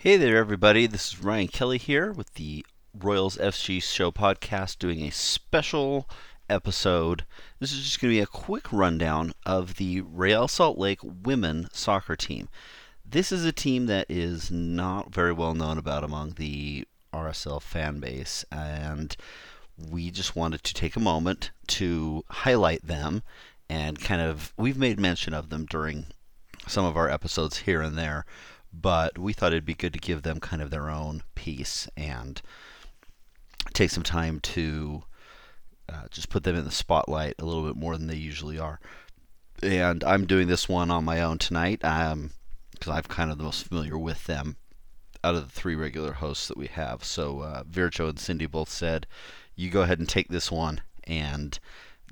Hey there, everybody. This is Ryan Kelly here with the Royals FC Show podcast doing a special episode. This is just going to be a quick rundown of the Real Salt Lake women soccer team. This is a team that is not very well known about among the RSL fan base, and we just wanted to take a moment to highlight them and kind of, we've made mention of them during some of our episodes here and there but we thought it'd be good to give them kind of their own piece and take some time to uh, just put them in the spotlight a little bit more than they usually are. And I'm doing this one on my own tonight because um, I'm kind of the most familiar with them out of the three regular hosts that we have. So uh, and Cindy both said, "You go ahead and take this one and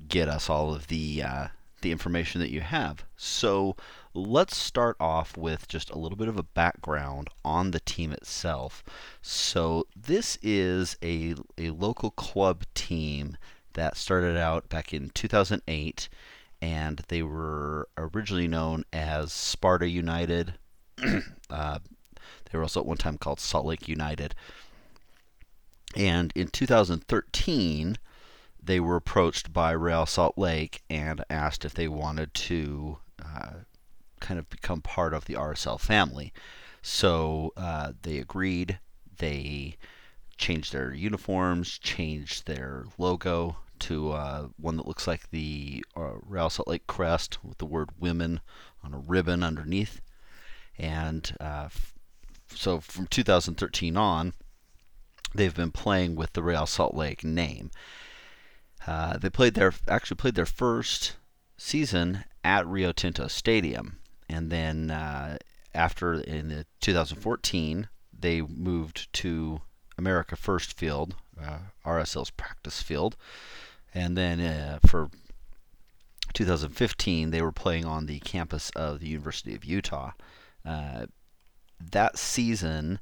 get us all of the uh, the information that you have." So let's start off with just a little bit of a background on the team itself. So, this is a, a local club team that started out back in 2008, and they were originally known as Sparta United. uh, they were also at one time called Salt Lake United. And in 2013, they were approached by Real Salt Lake and asked if they wanted to uh, kind of become part of the RSL family. So uh, they agreed. They changed their uniforms, changed their logo to uh, one that looks like the uh, Real Salt Lake crest with the word women on a ribbon underneath. And uh, f- so from 2013 on, they've been playing with the Real Salt Lake name. Uh, they played their actually played their first season at Rio Tinto Stadium and then uh, after in the 2014 they moved to America First Field, uh, RSL's practice field, and then uh, for 2015 they were playing on the campus of the University of Utah. Uh, that season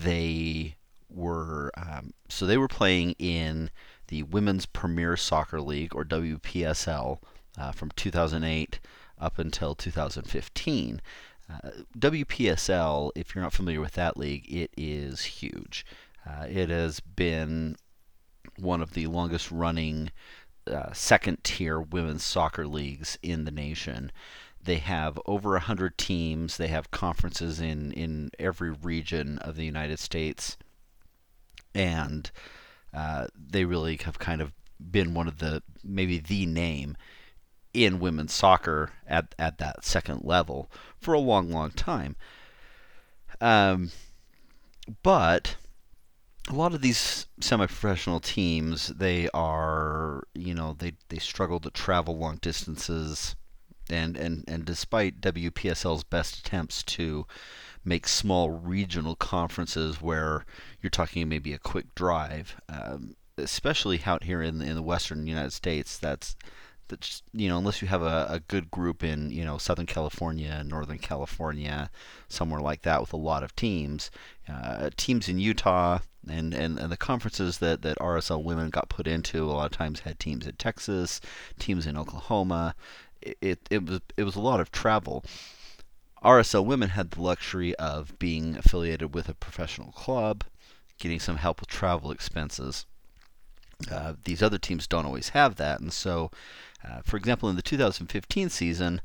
they were um, so they were playing in the Women's Premier Soccer League or WPSL uh, from 2008 up until 2015. Uh, WPSL, if you're not familiar with that league, it is huge. Uh, it has been one of the longest running uh, second tier women's soccer leagues in the nation. They have over 100 teams. They have conferences in, in every region of the United States. And uh, they really have kind of been one of the, maybe the name in women's soccer at, at that second level for a long, long time. Um, but a lot of these semi-professional teams, they are, you know, they, they struggle to travel long distances, and, and, and despite WPSL's best attempts to make small regional conferences where you're talking maybe a quick drive, um, especially out here in the, in the western United States, that's you know unless you have a, a good group in you know Southern California, Northern California, somewhere like that with a lot of teams, uh, teams in Utah and, and, and the conferences that, that RSL women got put into a lot of times had teams in Texas, teams in Oklahoma. It, it, it was it was a lot of travel. RSL women had the luxury of being affiliated with a professional club, getting some help with travel expenses. Uh, these other teams don't always have that, and so uh, for example, in the 2015 season,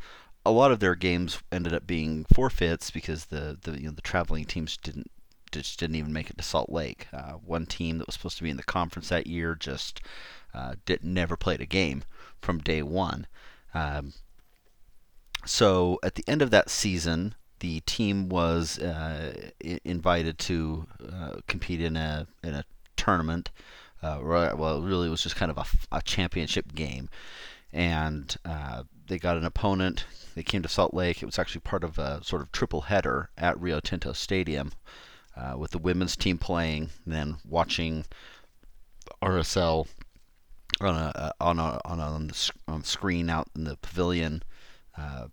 a lot of their games ended up being forfeits because the the, you know, the traveling teams didn't just didn't even make it to Salt Lake. Uh, one team that was supposed to be in the conference that year just uh, did never played a game from day one. Um, so at the end of that season, the team was uh, I- invited to uh, compete in a in a tournament. Uh, well, it really was just kind of a, a championship game and uh, they got an opponent. They came to Salt Lake. It was actually part of a sort of triple header at Rio Tinto Stadium, uh, with the women's team playing, then watching RSL on a uh, on a on, a, on, the, on screen out in the pavilion uh,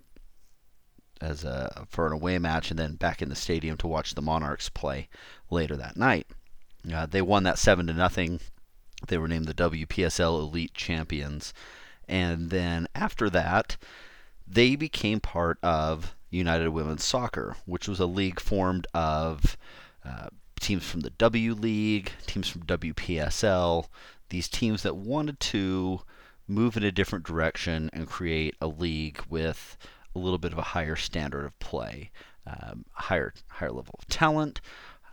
as a for an away match, and then back in the stadium to watch the Monarchs play later that night. Uh, they won that seven to nothing. They were named the WPSL Elite Champions. And then after that, they became part of United Women's Soccer, which was a league formed of uh, teams from the W League, teams from WPSL, these teams that wanted to move in a different direction and create a league with a little bit of a higher standard of play, um, higher higher level of talent,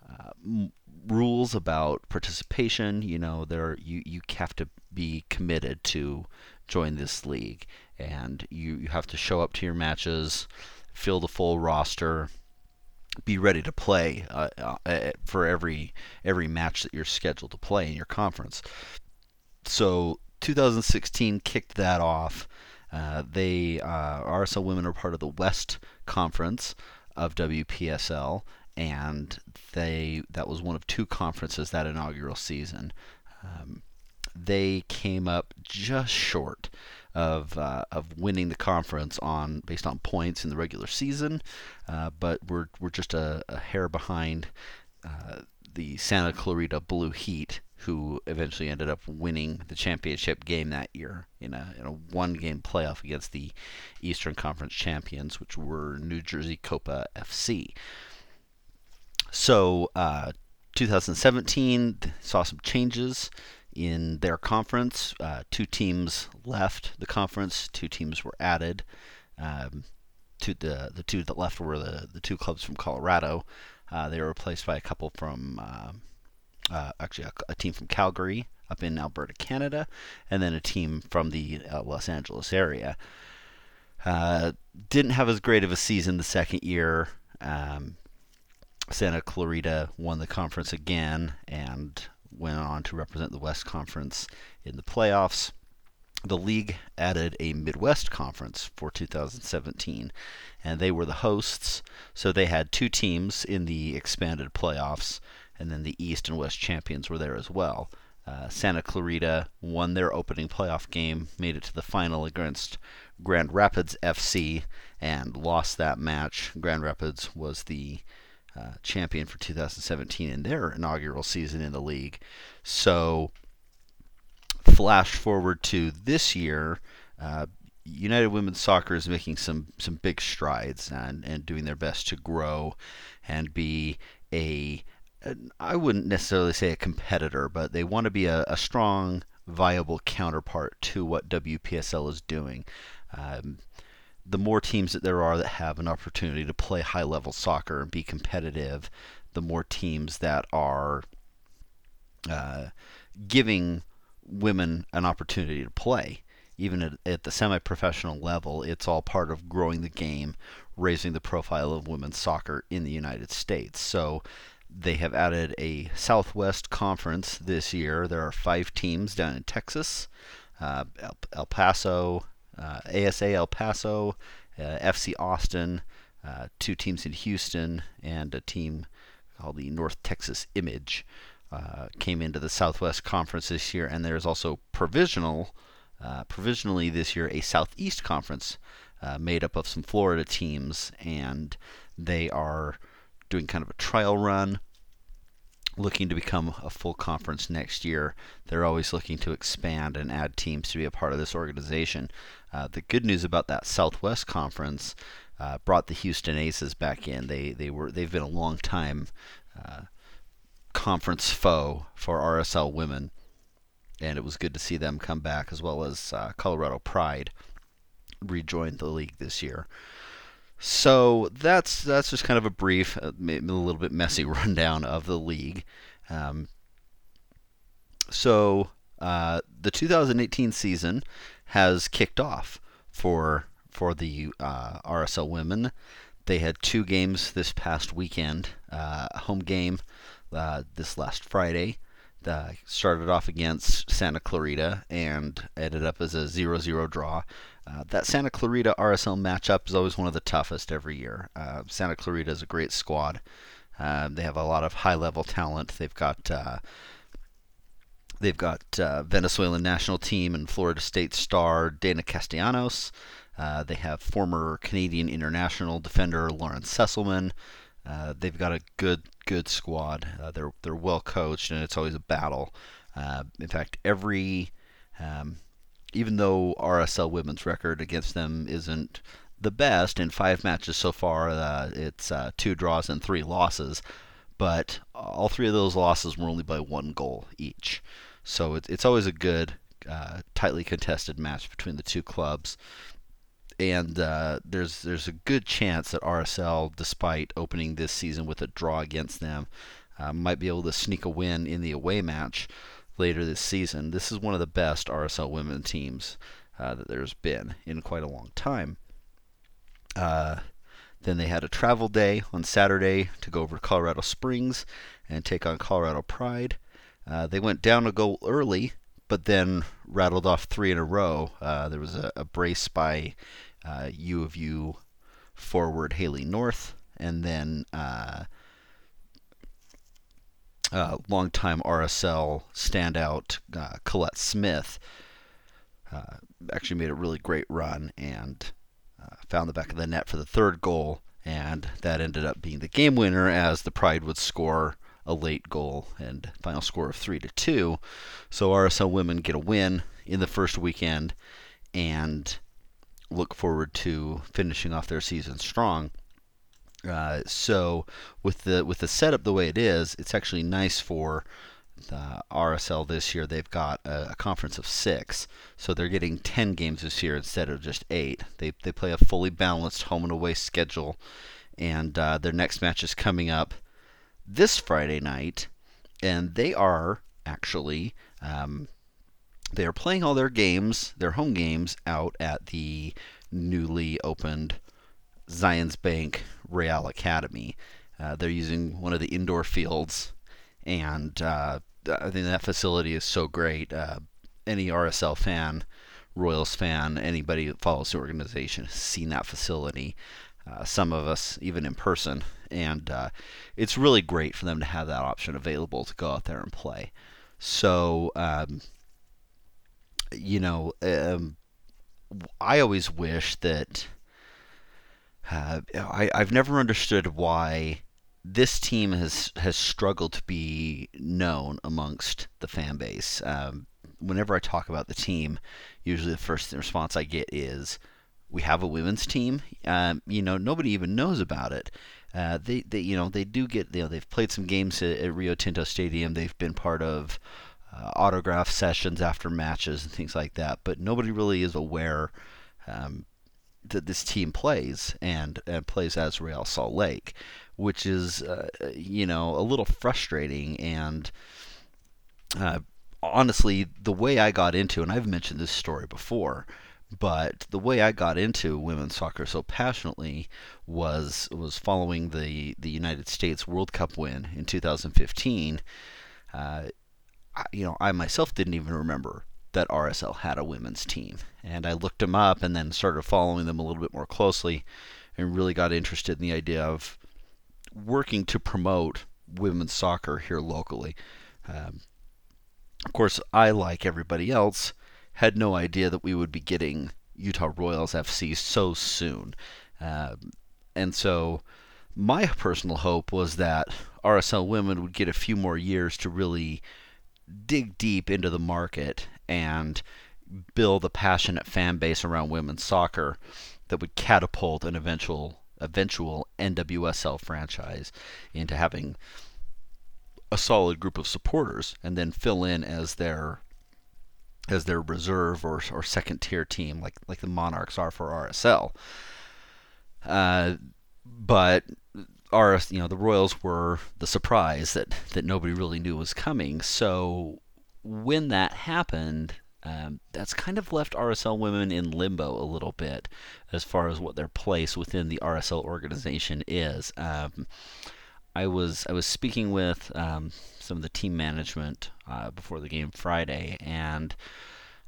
uh, m- rules about participation. You know, there you you have to be committed to join this league, and you you have to show up to your matches, fill the full roster, be ready to play uh, uh, for every every match that you're scheduled to play in your conference. So 2016 kicked that off. Uh, they uh, RSL women are part of the West Conference of WPSL, and they that was one of two conferences that inaugural season. Um, they came up just short of uh, of winning the conference on based on points in the regular season, uh, but we're we're just a, a hair behind uh, the Santa Clarita Blue Heat, who eventually ended up winning the championship game that year in a in a one game playoff against the Eastern Conference champions, which were New Jersey Copa FC. So, uh, 2017 saw some changes in their conference. Uh, two teams left the conference, two teams were added. Um, the the two that left were the, the two clubs from Colorado. Uh, they were replaced by a couple from uh, uh, actually a, a, team from Calgary up in Alberta, Canada, and then a team from the uh, Los Angeles area. Uh, didn't have as great of a season the second year. Um, Santa Clarita won the conference again and went on to represent the West Conference in the playoffs. The league added a Midwest Conference for 2017, and they were the hosts. So they had two teams in the expanded playoffs, and then the East and West champions were there as well. Uh, Santa Clarita won their opening playoff game, made it to the final against Grand Rapids FC, and lost that match. Grand Rapids was the uh, champion for 2017 in their inaugural season in the league. So, flash forward to this year, uh, United Women's Soccer is making some some big strides and, and doing their best to grow and be a I wouldn't necessarily say a competitor, but they want to be a, a strong, viable counterpart to what WPSL is doing. Um, the more teams that there are that have an opportunity to play high level soccer and be competitive, the more teams that are uh, giving women an opportunity to play. Even at, at the semi professional level, it's all part of growing the game, raising the profile of women's soccer in the United States. So they have added a Southwest Conference this year. There are five teams down in Texas, uh, El, El Paso, ASA El Paso, uh, FC Austin, uh, two teams in Houston, and a team called the North Texas Image uh, came into the Southwest Conference this year, and there's also provisional, uh, provisionally this year, a Southeast Conference uh, made up of some Florida teams, and they are doing kind of a trial run looking to become a full conference next year. They're always looking to expand and add teams to be a part of this organization. Uh, the good news about that Southwest Conference uh, brought the Houston Aces back in. They they were they've been a long time uh, conference foe for RSL women, and it was good to see them come back as well as uh, Colorado Pride rejoined the league this year. So that's that's just kind of a brief, uh, a little bit messy rundown of the league. Um, so uh, the 2018 season has kicked off for for the uh, RSL women. They had two games this past weekend. Uh, a home game uh, this last Friday. Uh, started off against Santa Clarita and ended up as a 0-0 draw. Uh, that Santa Clarita RSL matchup is always one of the toughest every year. Uh, Santa Clarita is a great squad. Uh, they have a lot of high-level talent. They've got uh, they've got uh, Venezuelan national team and Florida State star Deyna Castellanos. They have former Canadian international defender Lawrence Sesselmann. they've got a good good squad. they're they're well coached and it's always a battle. in fact, every um, even though RSL women's record against them isn't the best in five matches so far, uh, it's uh, two draws and three losses. but all three of those losses were only by one goal each. So it, it's always a good, uh, tightly contested match between the two clubs. And uh, there's there's a good chance that RSL, despite opening this season with a draw against them, uh, might be able to sneak a win in the away match later this season. This is one of the best RSL women teams uh, that there's been in quite a long time. Uh, then they had a travel day on Saturday to go over to Colorado Springs and take on Colorado Pride. Uh, they went down a goal early, but then rattled off three in a row. Uh, there was a, a brace by uh, U of U forward Haley North, and then uh, longtime RSL standout uh, Colette Smith uh, actually made a really great run and uh, found the back of the net for the third goal, and that ended up being the game winner as the Pride would score a late goal and final score of three to two. So RSL women get a win in the first weekend and look forward to finishing off their season strong. Uh, so with the with the setup the way it is, it's actually nice for the RSL this year. They've got a, a, conference of six, so they're getting ten games this year instead of just eight. They they play a fully balanced home and away schedule, and uh, their next match is coming up this Friday night, and they are actually. Um, they are playing all their games, their home games, out at the newly opened Zions Bank Real Academy. Uh, they're using one of the indoor fields, and uh, I think that facility is so great. Uh, any RSL fan, Royals fan, anybody that follows the organization has seen that facility. Uh, some of us even in person, and uh, it's really great for them to have that option available to go out there and play. So, um, you know, um, I always wish that uh, I, I've never understood why this team has has struggled to be known amongst the fan base. Um, whenever I talk about the team, usually the first response I get is, "We have a women's team." Um, you know, nobody even knows about it. Uh, they, they, you know, they do get, you know, they've played some games at, at Rio Tinto Stadium. They've been part of uh, autograph sessions after matches and things like that. But nobody really is aware um, that this team plays and, and plays as Real Salt Lake, which is uh, you know a little frustrating and uh, honestly the way I got into and I've mentioned this story before but the way I got into women's soccer so passionately was was following the the United States World Cup win in 2015 uh, I, you know I myself didn't even remember that RSL had a women's team. And I looked them up and then started following them a little bit more closely and really got interested in the idea of working to promote women's soccer here locally. Um, of course, I, like everybody else, had no idea that we would be getting Utah Royals FC so soon. Um, and so my personal hope was that RSL Women would get a few more years to really dig deep into the market and build a passionate fan base around women's soccer that would catapult an eventual eventual NWSL franchise into having a solid group of supporters and then fill in as their as their reserve or, or second tier team like like the Monarchs are for RSL. Uh, but our you know the Royals were the surprise that that nobody really knew was coming. So when that happened, um, that's kind of left RSL women in limbo a little bit as far as what their place within the RSL organization is. Um, I was I was speaking with um, some of the team management uh, before the game Friday, and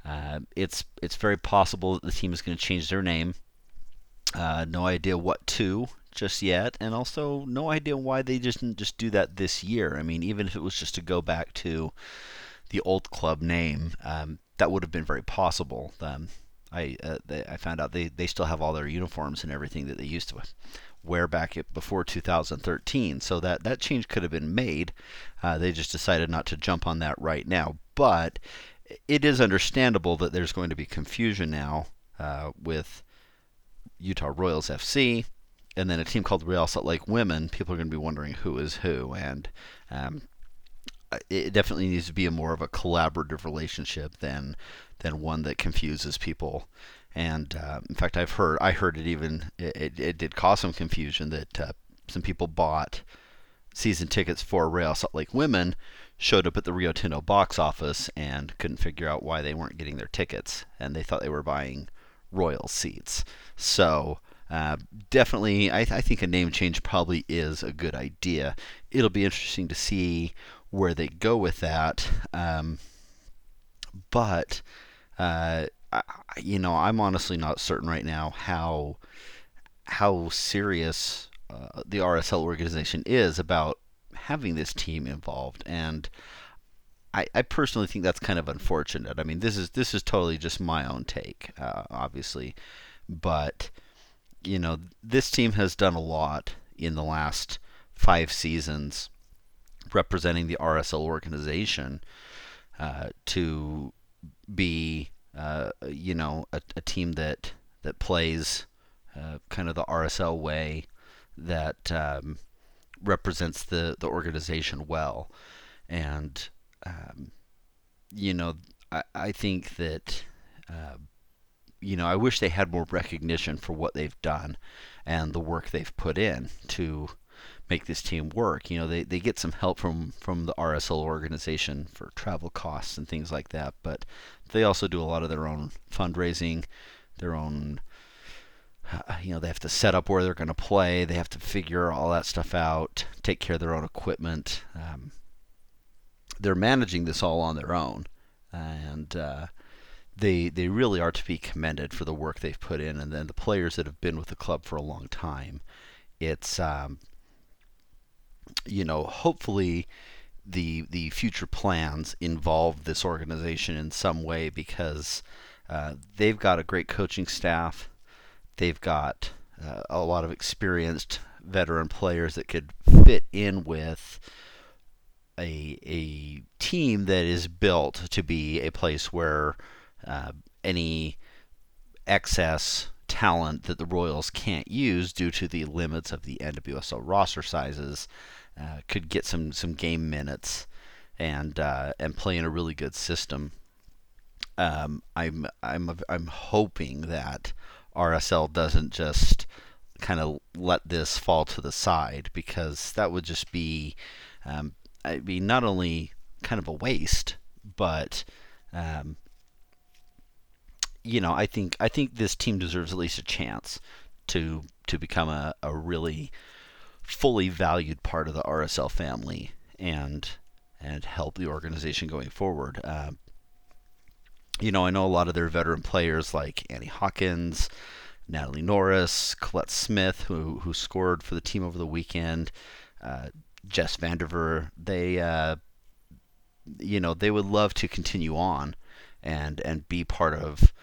uh, it's it's very possible that the team is going to change their name. Uh, no idea what to just yet, and also no idea why they just didn't just do that this year. I mean, even if it was just to go back to the old club name, um, that would have been very possible. Um, I uh, they, I found out they, they still have all their uniforms and everything that they used to wear back before 2013. So that that change could have been made. Uh, they just decided not to jump on that right now. But it is understandable that there's going to be confusion now uh, with Utah Royals FC and then a team called Real Salt Lake Women, people are going to be wondering who is who, and um, it definitely needs to be a more of a collaborative relationship than than one that confuses people. And uh, in fact, I've heard I heard it even it, it did cause some confusion that uh, some people bought season tickets for Real Salt Lake Women, showed up at the Rio Tinto box office and couldn't figure out why they weren't getting their tickets, and they thought they were buying Royal seats. So. Uh, definitely, I, th- I think a name change probably is a good idea. It'll be interesting to see where they go with that. Um, but uh, I, you know, I'm honestly not certain right now how how serious uh, the RSL organization is about having this team involved, and I, I, personally think that's kind of unfortunate. I mean, this is this is totally just my own take, uh, obviously, but you know, this team has done a lot in the last five seasons representing the RSL organization uh, to be, uh, you know, a, a, team that that plays uh, kind of the RSL way that um, represents the the organization well, and um, you know, I, I think that. Uh, you know, I wish they had more recognition for what they've done and the work they've put in to make this team work. You know, they, they get some help from, from the RSL organization for travel costs and things like that, but they also do a lot of their own fundraising, their own, uh, you know, they have to set up where they're going to play, they have to figure all that stuff out, take care of their own equipment. Um, they're managing this all on their own, and uh, they they really are to be commended for the work they've put in, and then the players that have been with the club for a long time. It's um, you know, hopefully the the future plans involve this organization in some way because uh, they've got a great coaching staff. They've got uh, a lot of experienced veteran players that could fit in with a a team that is built to be a place where uh, any excess talent that the Royals can't use due to the limits of the NWSL roster sizes uh, could get some some game minutes and uh, and play in a really good system. Um, I'm I'm I'm hoping that RSL doesn't just kind of let this fall to the side because that would just be um, I'd be not only kind of a waste, but um, you know I think I think this team deserves at least a chance to to become a, a really fully valued part of the RSL family and and help the organization going forward. Uh, you know, I know a lot of their veteran players like Annie Hawkins, Natalie Norris, Colette Smith, who who scored for the team over the weekend, uh, Jess Vanderver. They, uh, you know, they would love to continue on and and be part of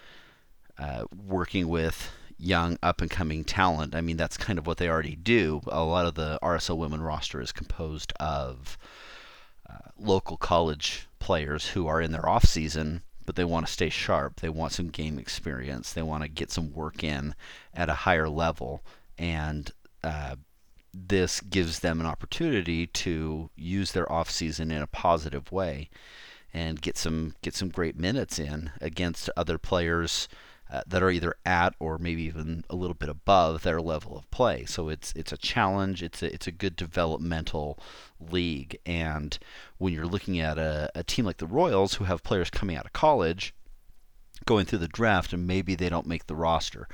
uh, working with young up and coming talent. I mean, that's kind of what they already do. A lot of the RSL women roster is composed of uh, local college players who are in their off season, but they want to stay sharp. They want some game experience. They want to get some work in at a higher level, and uh, this gives them an opportunity to use their off season in a positive way and get some get some great minutes in against other players uh, that are either at or maybe even a little bit above their level of play. So it's it's a challenge. It's a it's a good developmental league. And when you're looking at a, a team like the Royals, who have players coming out of college, going through the draft, and maybe they don't make the roster.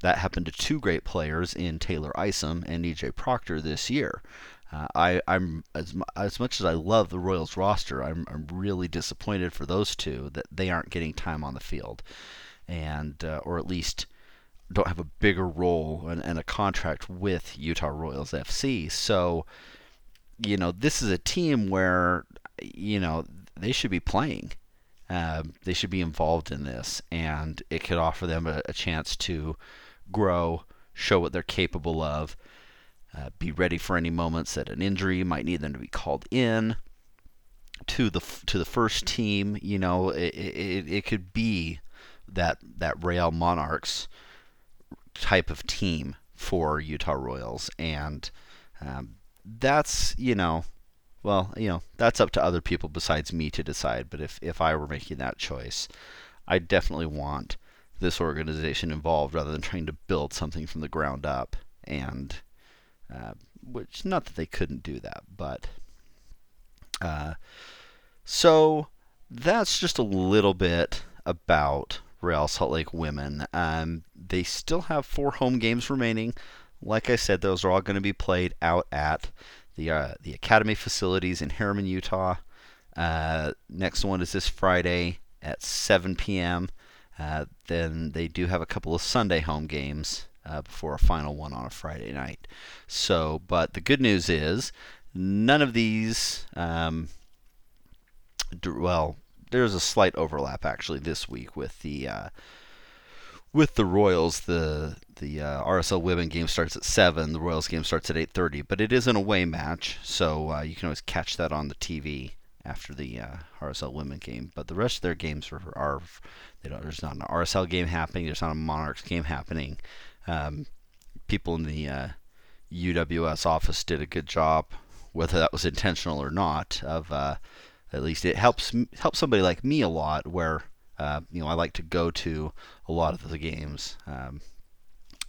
That happened to two great players in Taylor Isom and EJ Proctor this year. Uh, I, am as as much as I love the Royals roster, I'm, I'm really disappointed for those two that they aren't getting time on the field and uh, or at least don't have a bigger role and, and, a contract with Utah Royals FC. So, you know, this is a team where, you know, they should be playing. Uh, they should be involved in this, and it could offer them a, a chance to grow, show what they're capable of, uh, be ready for any moments that an injury might need them to be called in to the to the first team. You know, it, it, it could be that that Real Monarchs type of team for Utah Royals, and um, that's you know, well, you know, that's up to other people besides me to decide. But if if I were making that choice, I definitely want this organization involved rather than trying to build something from the ground up. And uh, which not that they couldn't do that, but uh, so that's just a little bit about Real Salt Lake women. Um, they still have four home games remaining. Like I said, those are all going to be played out at the uh, the academy facilities in Herriman, Utah. Uh, next one is this Friday at 7 p.m. Uh, then they do have a couple of Sunday home games uh, before a final one on a Friday night. So, but the good news is none of these. Um, well, there's a slight overlap actually this week with the uh, with the Royals. The the uh, RSL Women game starts at seven. The Royals game starts at 8:30, but it is an away match, so uh, you can always catch that on the TV after the uh, RSL Women game. But the rest of their games are, are there's not an RSL game happening. There's not a Monarchs game happening. Um, people in the UWS uh, office did a good job, whether that was intentional or not, of uh, at least it helps helps somebody like me a lot where uh, you know I like to go to a lot of the games um,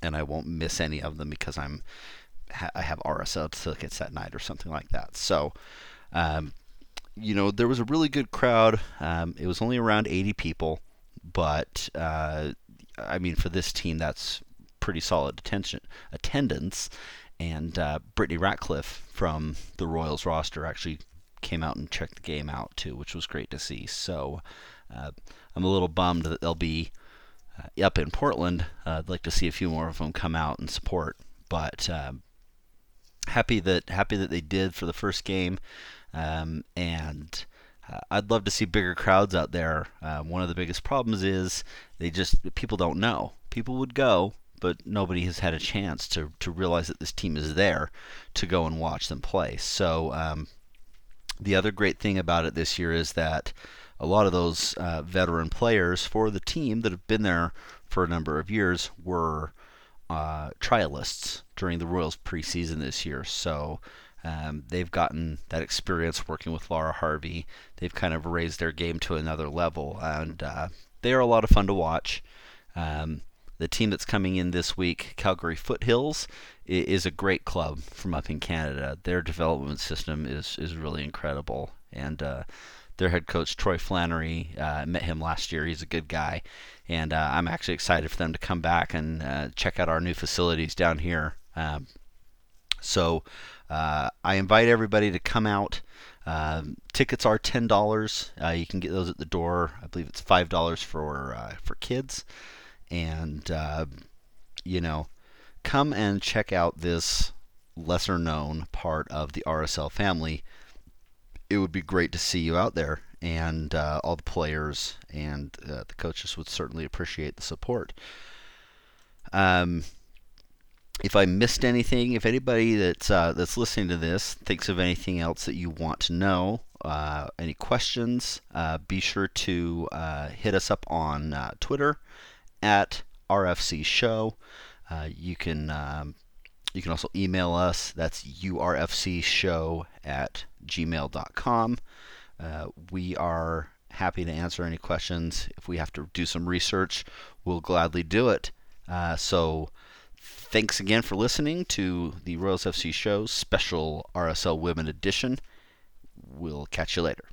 and I won't miss any of them because I'm I have RSL tickets that night or something like that. So um, you know there was a really good crowd. Um, it was only around 80 people, but uh, I mean for this team that's pretty solid attention attendance. And uh, Brittany Ratcliffe from the Royals roster actually came out and checked the game out too, which was great to see. So uh, I'm a little bummed that they'll be uh, up in Portland. Uh, I'd like to see a few more of them come out and support, but um, happy that happy that they did for the first game, um, and. Uh, I'd love to see bigger crowds out there. Um, one of the biggest problems is they just people don't know. People would go, but nobody has had a chance to to realize that this team is there to go and watch them play. So um, the other great thing about it this year is that a lot of those uh, veteran players for the team that have been there for a number of years were uh, trialists during the Royals preseason this year. So um, they've gotten that experience working with Laura Harvey. They've kind of raised their game to another level, and uh, they are a lot of fun to watch. Um, the team that's coming in this week, Calgary Foothills, is a great club from up in Canada. Their development system is is really incredible, and uh, their head coach Troy Flannery uh, met him last year. He's a good guy, and uh, I'm actually excited for them to come back and uh, check out our new facilities down here. Um, so uh, I invite everybody to come out. Um, tickets are ten dollars. Uh, you can get those at the door. I believe it's five dollars for for kids and uh, you know, come and check out this lesser known part of the RSL family. It would be great to see you out there, and uh, all the players and uh, the coaches would certainly appreciate the support. Um, if I missed anything, if anybody that's uh, that's listening to this thinks of anything else that you want to know, uh, any questions, uh, be sure to uh, hit us up on Twitter at RFC Show. Uh, you can um, you can also email us. That's urfcshow at gmail.com. Uh, we are happy to answer any questions. If we have to do some research, we'll gladly do it. Uh, so, thanks again for listening to the Royals FC Show special RSL Women edition. We'll catch you later.